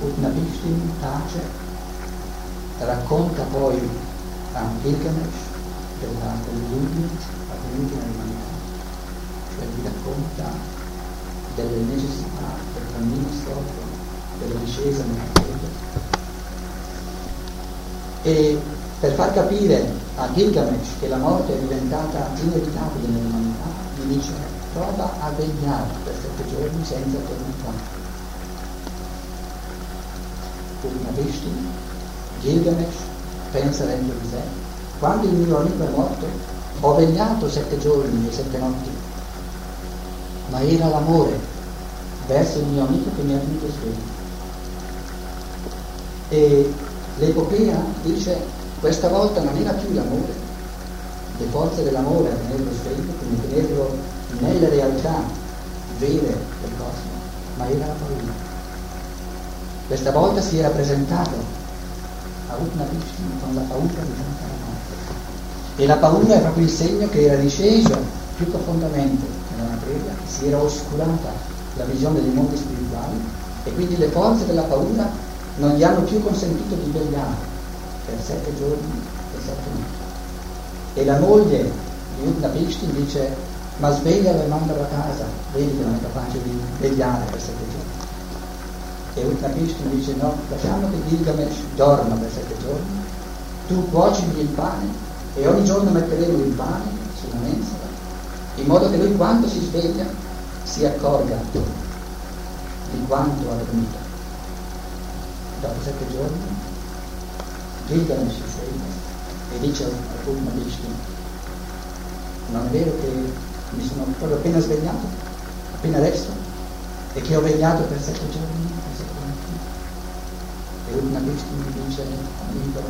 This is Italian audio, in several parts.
Utnapishtim tace, racconta poi a Gilgamesh della, dell'Ubi avvenuti nell'umanità, cioè gli racconta delle necessità del cammino storico, della discesa nella fede. E per far capire a Gilgamesh che la morte è diventata inevitabile nell'umanità, gli dice prova a vegliare per sette giorni senza tormentare. Utnapishti, Gilgamesh pensa dentro di sé, quando il mio amico è morto, ho vegliato sette giorni e sette notti, ma era l'amore verso il mio amico che mi ha tenuto sveglio. E l'epopea dice, questa volta non era più l'amore, le forze dell'amore a tenerlo sveglio, quindi tenerlo nelle realtà vere del cosmo, ma era la paura. Questa volta si era presentato a Utnapishtim con la paura di tanta la morte. E la paura è proprio il segno che era disceso più profondamente nella materia, si era oscurata la visione dei mondi spirituali e quindi le forze della paura non gli hanno più consentito di vegliare per sette giorni e sette notti. E la moglie di Utnapishtim dice ma sveglialo e mandalo a casa, vedi che non è capace di vegliare per sette giorni. E Utnapishtim dice no, lasciamo che Gilgamesh dorma per sette giorni, tu cuocigli il pane e ogni giorno metteremo il pane sulla mensola, in modo che lui quando si sveglia si accorga di quanto ha dormito. Dopo sette giorni Gilgamesh si sveglia e dice a Utnapishtim non è vero che mi sono proprio appena svegliato, appena adesso, e che ho vegliato per sette giorni e sette notti. E una Cristo mi dice, amico,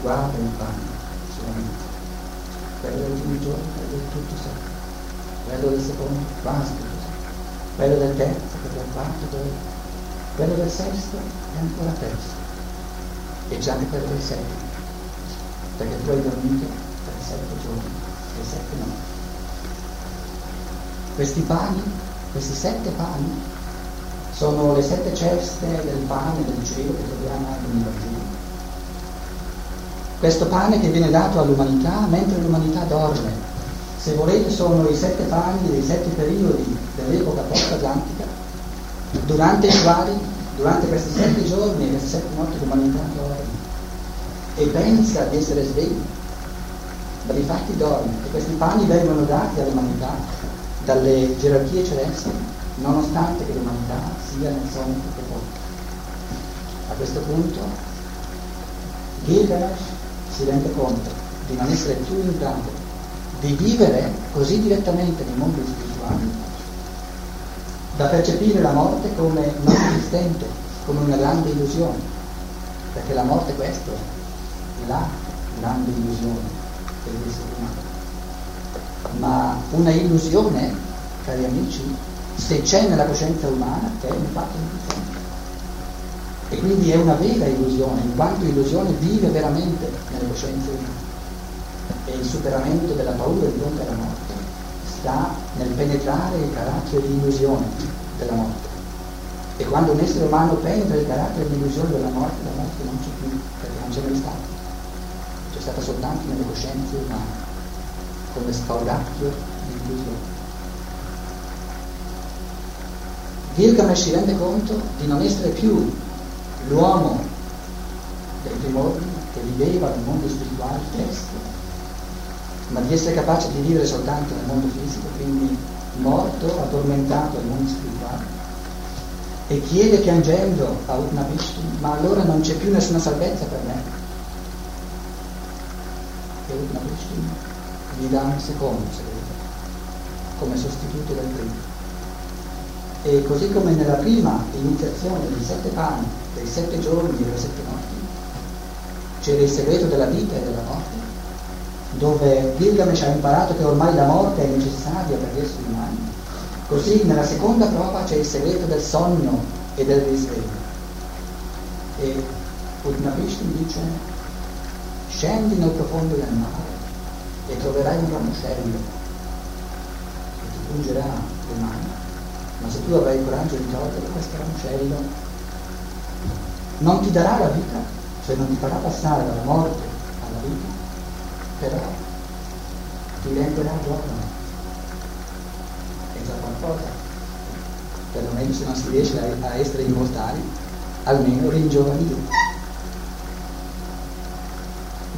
guarda il pane solamente. Quello del primo giorno è del tutto secco, quello del secondo secco, quello del terzo, quello del quarto, quello, quello del sesto è ancora perso, e già anche quello del settimo, perché tu hai dormito per sette giorni e sette notti. Questi pani, questi sette pani, sono le sette ceste del pane del cielo che troviamo nel Vangelo. Questo pane che viene dato all'umanità mentre l'umanità dorme. Se volete sono i sette pani dei sette periodi dell'epoca post-atlantica, durante i quali, durante questi sette giorni e queste sette notti l'umanità dorme e pensa di essere sveglia, ma di dorme e questi pani vengono dati all'umanità dalle gerarchie celesti, nonostante che l'umanità sia nel sonno più profondo. A questo punto Gilgamesh si rende conto di non essere più in grado di vivere così direttamente nei mondi spirituali, da percepire la morte come non esistente, come una grande illusione, perché la morte è questo, la grande illusione dell'essere umano ma una illusione, cari amici, se c'è nella coscienza umana, è un fatto illusione. E quindi è una vera illusione, in quanto illusione vive veramente nelle coscienze umane. E il superamento della paura di fronte alla morte sta nel penetrare il carattere di illusione della morte. E quando un essere umano penetra il carattere di illusione della morte, la morte non c'è più, perché non c'è mai stata. C'è stata soltanto nelle coscienze umane come spauracchio di illusione. Gilgamesh si rende conto di non essere più l'uomo dei primordi che viveva nel mondo spirituale testo, ma di essere capace di vivere soltanto nel mondo fisico, quindi morto, addormentato nel mondo spirituale. E chiede piangendo a Utnapishtim, ma allora non c'è più nessuna salvezza per me. E Utnapishtim gli dà un secondo segreto come sostituto del primo. E così come nella prima iniziazione dei sette pani, dei sette giorni e delle sette notti, c'era il segreto della vita e della morte, dove Gilgamesh ha imparato che ormai la morte è necessaria per gli esseri umani, così nella seconda prova c'è il segreto del sonno e del risveglio. E Utnapishtim dice, scendi nel profondo del mare e troverai un ramoscello che ti pungerà le mani, ma se tu avrai il coraggio di togliere questo ramoscello non ti darà la vita, cioè non ti farà passare dalla morte alla vita, però ti renderà giovane. È già qualcosa. Perlomeno se non si riesce a, a essere immortali, almeno ringiovanire.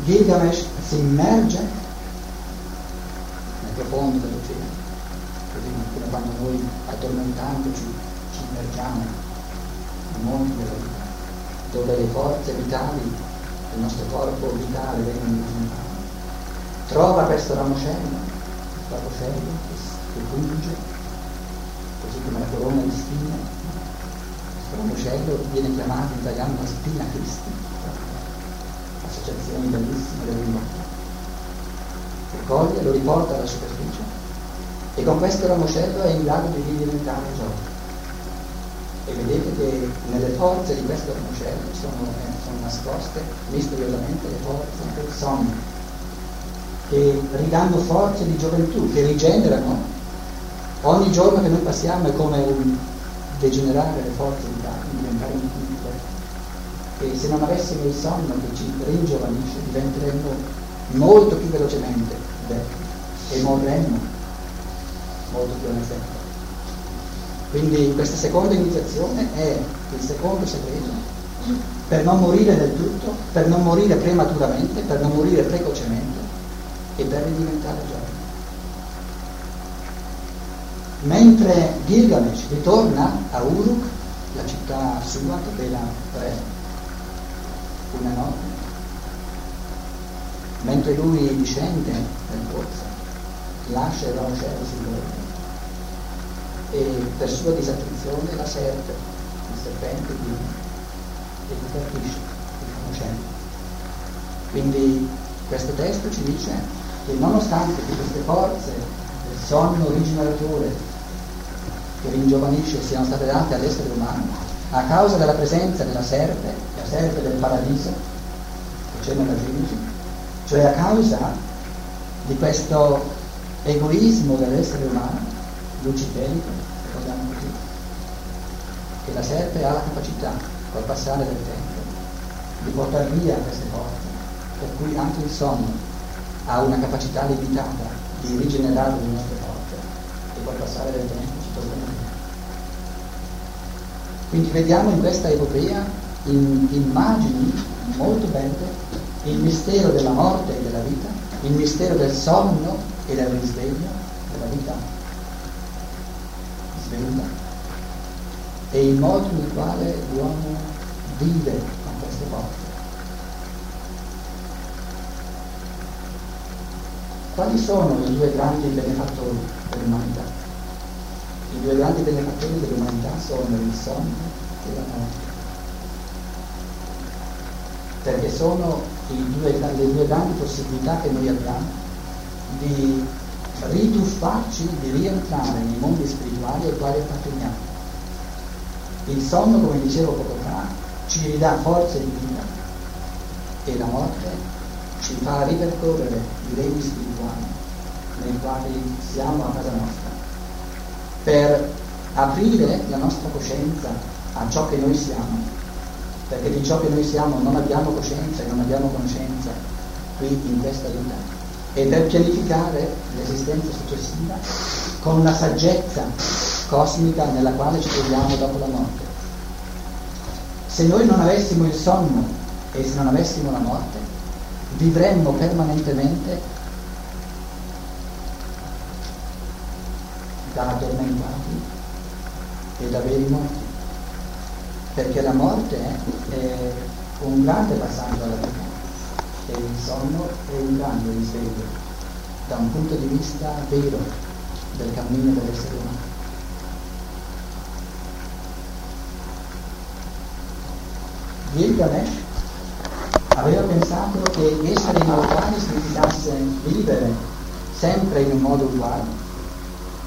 Gilgamesh si immerge profondo dell'oceano, così come quando noi addormentandoci ci immergiamo nel mondo della vita dove le forze vitali del nostro corpo vitale vengono ripresentate. Trova questo ramoscello, questo ramoscello che punge, così come la corona di spine. Questo ramoscello viene chiamato in italiano la spina Cristi, associazione bellissima del linguaggio. Lo riporta alla superficie e con questo ramoscello è in grado di diventare gioco e vedete che nelle forze di questo ramoscello sono, eh, sono nascoste misteriosamente le forze del sonno, che ridanno forze di gioventù, che rigenerano. Ogni giorno che noi passiamo è come un degenerare le forze vitali, diventare un punto. E se non avessimo il sonno che ci ringiovanisce, diventeremmo molto più velocemente e morremmo molto più nel tempo. Quindi questa seconda iniziazione è il secondo segreto per non morire del tutto, per non morire prematuramente, per non morire precocemente e per ridiventare giovane. Mentre Gilgamesh ritorna a Uruk, la città sua che era re, una notte, mentre lui discende nel pozzo, lascia il ramoscello sul bordo e per sua disattenzione la serpe, il serpente viene e ti colpisce, ti conoscendo. Quindi questo testo ci dice che nonostante queste forze del sonno rigeneratore che ringiovanisce siano state date all'essere umano, a causa della presenza della serpe, la serpe del paradiso, che c'è nella Genesi, cioè a causa di questo egoismo dell'essere umano, luciferico, chiamiamo così, che la serpe ha la capacità, col passare del tempo, di portare via queste forze, per cui anche il sonno ha una capacità limitata di rigenerare le nostre forze e col passare del tempo ci tornano via. Quindi vediamo in questa epopea in immagini molto belle il mistero della morte e della vita, il mistero del sonno e del risveglio della vita sveglia e il modo nel quale l'uomo vive con queste forze. Quali sono i due grandi benefattori dell'umanità? I due grandi benefattori dell'umanità sono il sonno e la morte. Perché sono due, le due grandi possibilità che noi abbiamo di rituffarci di rientrare nei mondi spirituali ai quali apparteniamo. Il sonno, come dicevo poco fa, ci ridà forze di vita e la morte ci fa ripercorrere i regni spirituali nei quali siamo a casa nostra, per aprire la nostra coscienza a ciò che noi siamo, perché di ciò che noi siamo non abbiamo coscienza e non abbiamo conoscenza qui in questa vita e per pianificare l'esistenza successiva con una saggezza cosmica nella quale ci troviamo dopo la morte. Se noi non avessimo il sonno e se non avessimo la morte, vivremmo permanentemente da addormentati e da veri morti, perché la morte è un grande passaggio alla vita e il sonno è un grande risveglio da un punto di vista vero del cammino dell'essere umano. Gilgamesh aveva pensato che essere immortali significasse vivere sempre in un modo uguale.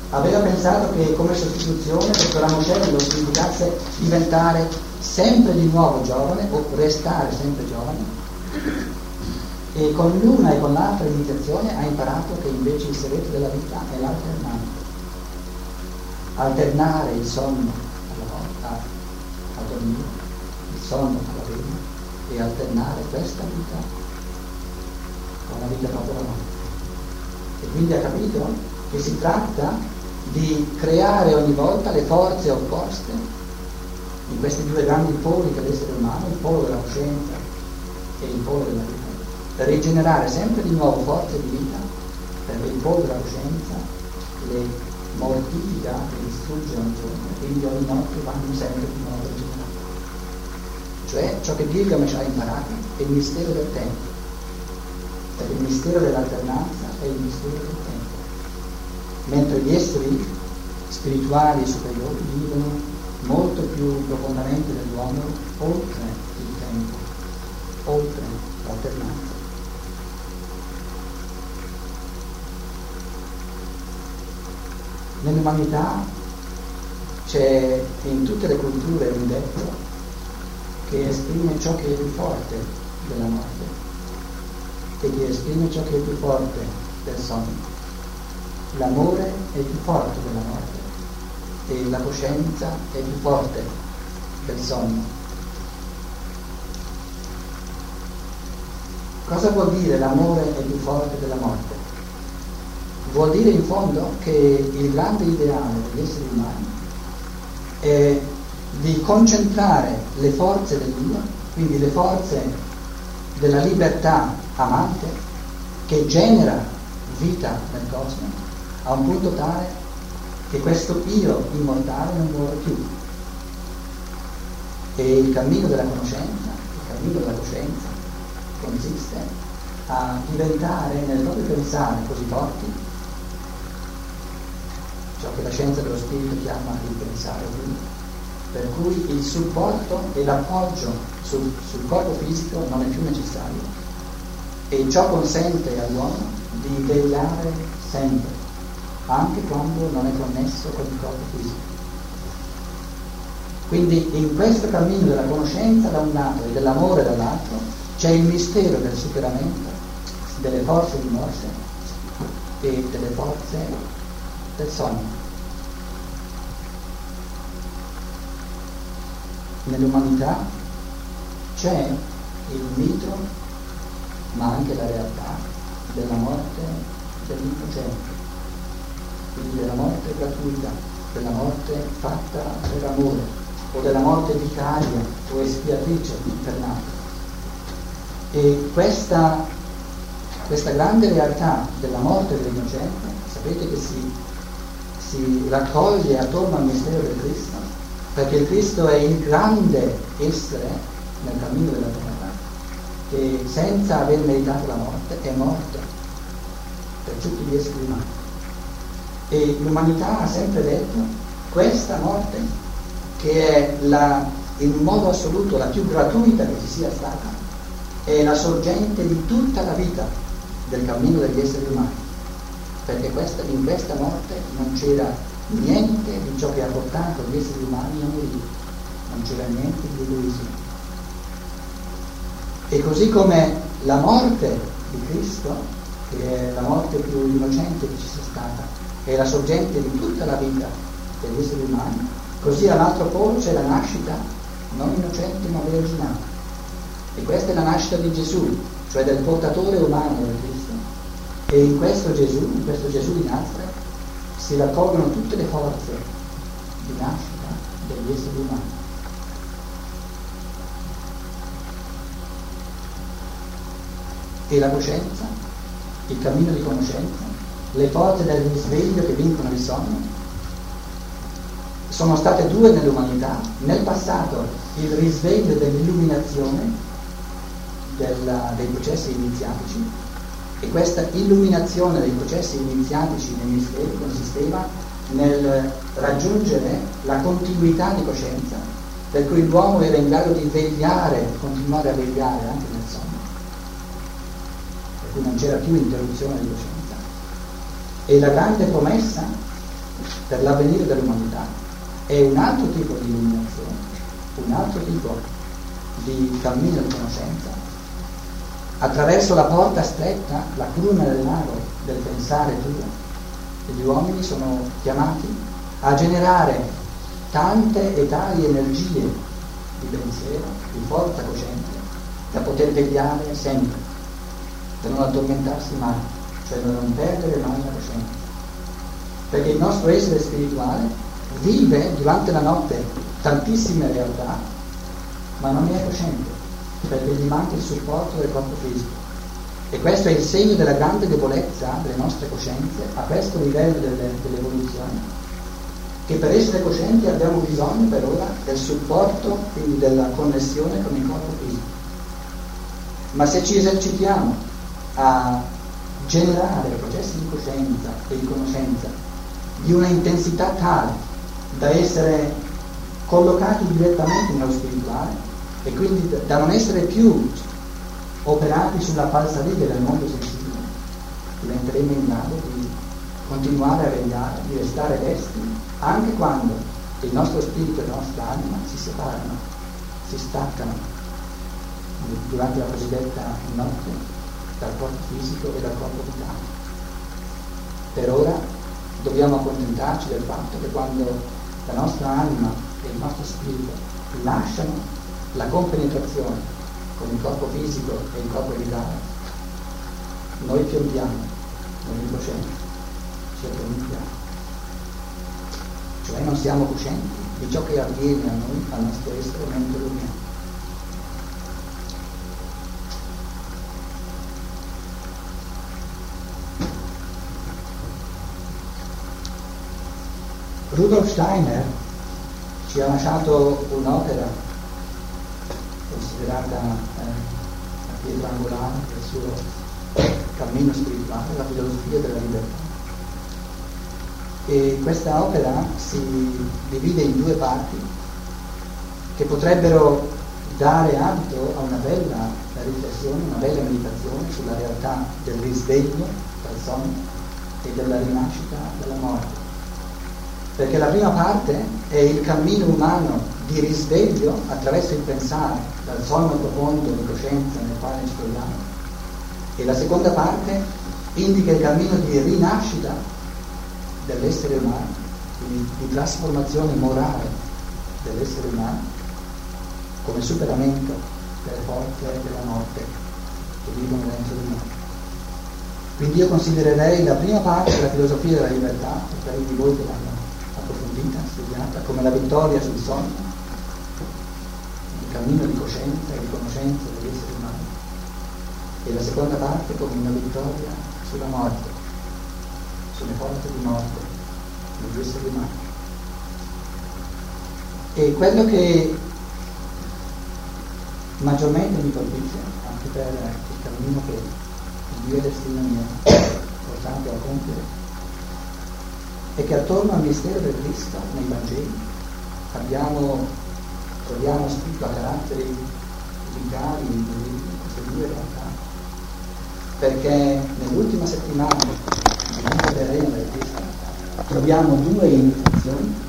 Aveva pensato che come sostituzione questo ramoscello significasse diventare sempre di nuovo giovane o restare sempre giovane e con l'una e con l'altra iniziazione ha imparato che invece il segreto della vita è l'alternanza. Alternare il sonno alla volta, a dormire, il sonno con la veglia e alternare questa vita con la vita dopo la morte. E quindi ha capito che si tratta di creare ogni volta le forze opposte in questi due grandi poli dell'essere umano, il polo della coscienza e il polo della vita, per rigenerare sempre di nuovo forze di vita, perché il polo della coscienza le mortifica e distrugge ogni giorno, quindi ogni notte vanno sempre di nuovo rigenerati. Cioè ciò che Gilgamesh ha imparato è il mistero del tempo, perché il mistero dell'alternanza è il mistero del tempo, mentre gli esseri spirituali superiori vivono molto più profondamente dell'uomo oltre il tempo, oltre l'alternanza. Nell'umanità c'è in tutte le culture un detto che esprime ciò che è più forte della morte e che esprime ciò che è più forte del sonno. L'amore è più forte della morte e la coscienza è più forte del sonno. Cosa vuol dire l'amore è più forte della morte? Vuol dire in fondo che il grande ideale degli esseri umani è di concentrare le forze dell'Io, quindi le forze della libertà amante che genera vita nel cosmo, a un punto tale che questo io immortale non muore più. E il cammino della conoscenza, il cammino della coscienza, consiste a diventare nel proprio pensare così forti, ciò che la scienza dello spirito chiama il pensare quindi, per cui il supporto e l'appoggio sul, sul corpo fisico non è più necessario e ciò consente all'uomo di vegliare sempre anche quando non è connesso con il corpo fisico. Quindi in questo cammino della conoscenza da un lato e dell'amore dall'altro c'è il mistero del superamento delle forze di morte e delle forze del sogno. Nell'umanità c'è il mito, ma anche la realtà della morte dell'innocente quindi della morte gratuita, della morte fatta per amore, o della morte vicaria o espiatrice infernale. E questa, questa grande realtà della morte dell'innocente, sapete che si, si raccoglie attorno al mistero del Cristo, perché il Cristo è il grande essere nel cammino della terra, che senza aver meritato la morte è morto per tutti gli esseri umani. E l'umanità ha sempre detto questa morte, che è la, in modo assoluto la più gratuita che ci sia stata, è la sorgente di tutta la vita del cammino degli esseri umani. Perché questa, in questa morte non c'era niente di ciò che ha portato gli esseri umani a morire, non c'era niente di egoismo. E così come la morte di Cristo, che è la morte più innocente che ci sia stata, è la sorgente di tutta la vita degli esseri umani, così all'altro polo c'è la nascita non innocente ma virginale. E questa è la nascita di Gesù, cioè del portatore umano del Cristo. E in questo Gesù, in questo Gesù di Nazareth, si raccolgono tutte le forze di nascita degli esseri umani. E la coscienza, il cammino di conoscenza, le forze del risveglio che vincono il sonno sono state due nell'umanità. Nel passato il risveglio dell'illuminazione della, dei processi iniziatici e questa illuminazione dei processi iniziatici nei misteri consisteva nel raggiungere la continuità di coscienza, per cui l'uomo era in grado di vegliare, continuare a vegliare anche nel sonno, per cui non c'era più interruzione di coscienza. E la grande promessa per l'avvenire dell'umanità è un altro tipo di illuminazione, un altro tipo di cammino di conoscenza, attraverso la porta stretta, la cruna del mago del pensare puro. Gli uomini sono chiamati a generare tante e tali energie di pensiero, di forza cosciente, da poter vegliare sempre, da non addormentarsi mai, cioè da non perdere mai la coscienza. Perché il nostro essere spirituale vive durante la notte tantissime realtà, ma non è cosciente, perché gli manca il supporto del corpo fisico. E questo è il segno della grande debolezza delle nostre coscienze a questo livello delle, dell'evoluzione, che per essere coscienti abbiamo bisogno per ora del supporto, quindi della connessione con il corpo fisico. Ma se ci esercitiamo a generare processi di coscienza e di conoscenza di una intensità tale da essere collocati direttamente nello spirituale e quindi da non essere più operati sulla falsa riga del mondo sensibile, diventeremo in grado di continuare a vegliare, di restare desti anche quando il nostro spirito e la nostra anima si separano, si staccano. Durante la cosiddetta notte dal corpo fisico e dal corpo vitale. Per ora dobbiamo accontentarci del fatto che quando la nostra anima e il nostro spirito lasciano la compenetrazione con il corpo fisico e il corpo vitale, noi piombiamo nell'incoscienza, ci addormentiamo cioè non siamo coscienti di ciò che avviene a noi, al nostro essere mentre dormiamo. Rudolf Steiner ci ha lasciato un'opera considerata eh, la pietra angolare del suo cammino spirituale, la filosofia della libertà e questa opera si divide in due parti che potrebbero dare adito a una bella riflessione, una bella meditazione sulla realtà del risveglio dal sonno e della rinascita dalla morte. Perché la prima parte è il cammino umano di risveglio attraverso il pensare dal sonno profondo di coscienza nel quale ci troviamo e la seconda parte indica il cammino di rinascita dell'essere umano, quindi di trasformazione morale dell'essere umano come superamento delle forze della morte che vivono dentro di noi. Quindi io considererei la prima parte della filosofia della libertà, per quelli di voi che l'hanno approfondita, studiata, come la vittoria sul sonno, il cammino di coscienza e di conoscenza degli esseri umani, e la seconda parte come una vittoria sulla morte, sulle forze di morte degli esseri umani. E quello che maggiormente mi colpisce, anche per il cammino che Dio e destino mi ha portato a compiere, è che attorno al mistero del Cristo nei Vangeli abbiamo, troviamo scritto a caratteri legali in queste due realtà, perché nell'ultima settimana anche per Regno del Cristo, troviamo due iniziazioni.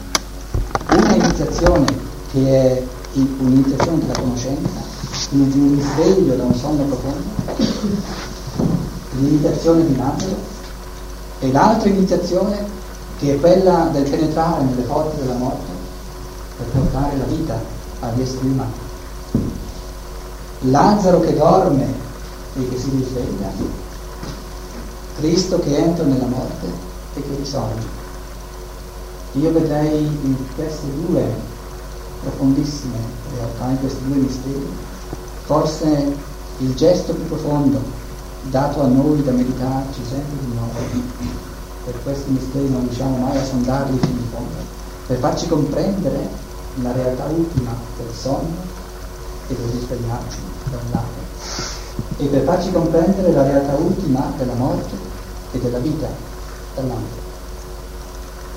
Una iniziazione che è un'iniziazione della conoscenza, di un risveglio da un sonno profondo, l'iniziazione di Nazaro, e l'altra iniziazione che è quella del penetrare nelle forze della morte per portare la vita agli esseri umani. Lazzaro che dorme e che si risveglia Cristo che entra nella morte e che risorge. Io vedrei in queste due profondissime realtà, in questi due misteri, forse il gesto più profondo dato a noi da meditarci sempre di nuovo. Per questi misteri non riusciamo mai a sondarli fino in fondo, per farci comprendere la realtà ultima del sonno e del risvegliarci da un lato, e per farci comprendere la realtà ultima della morte e della vita dall'altro.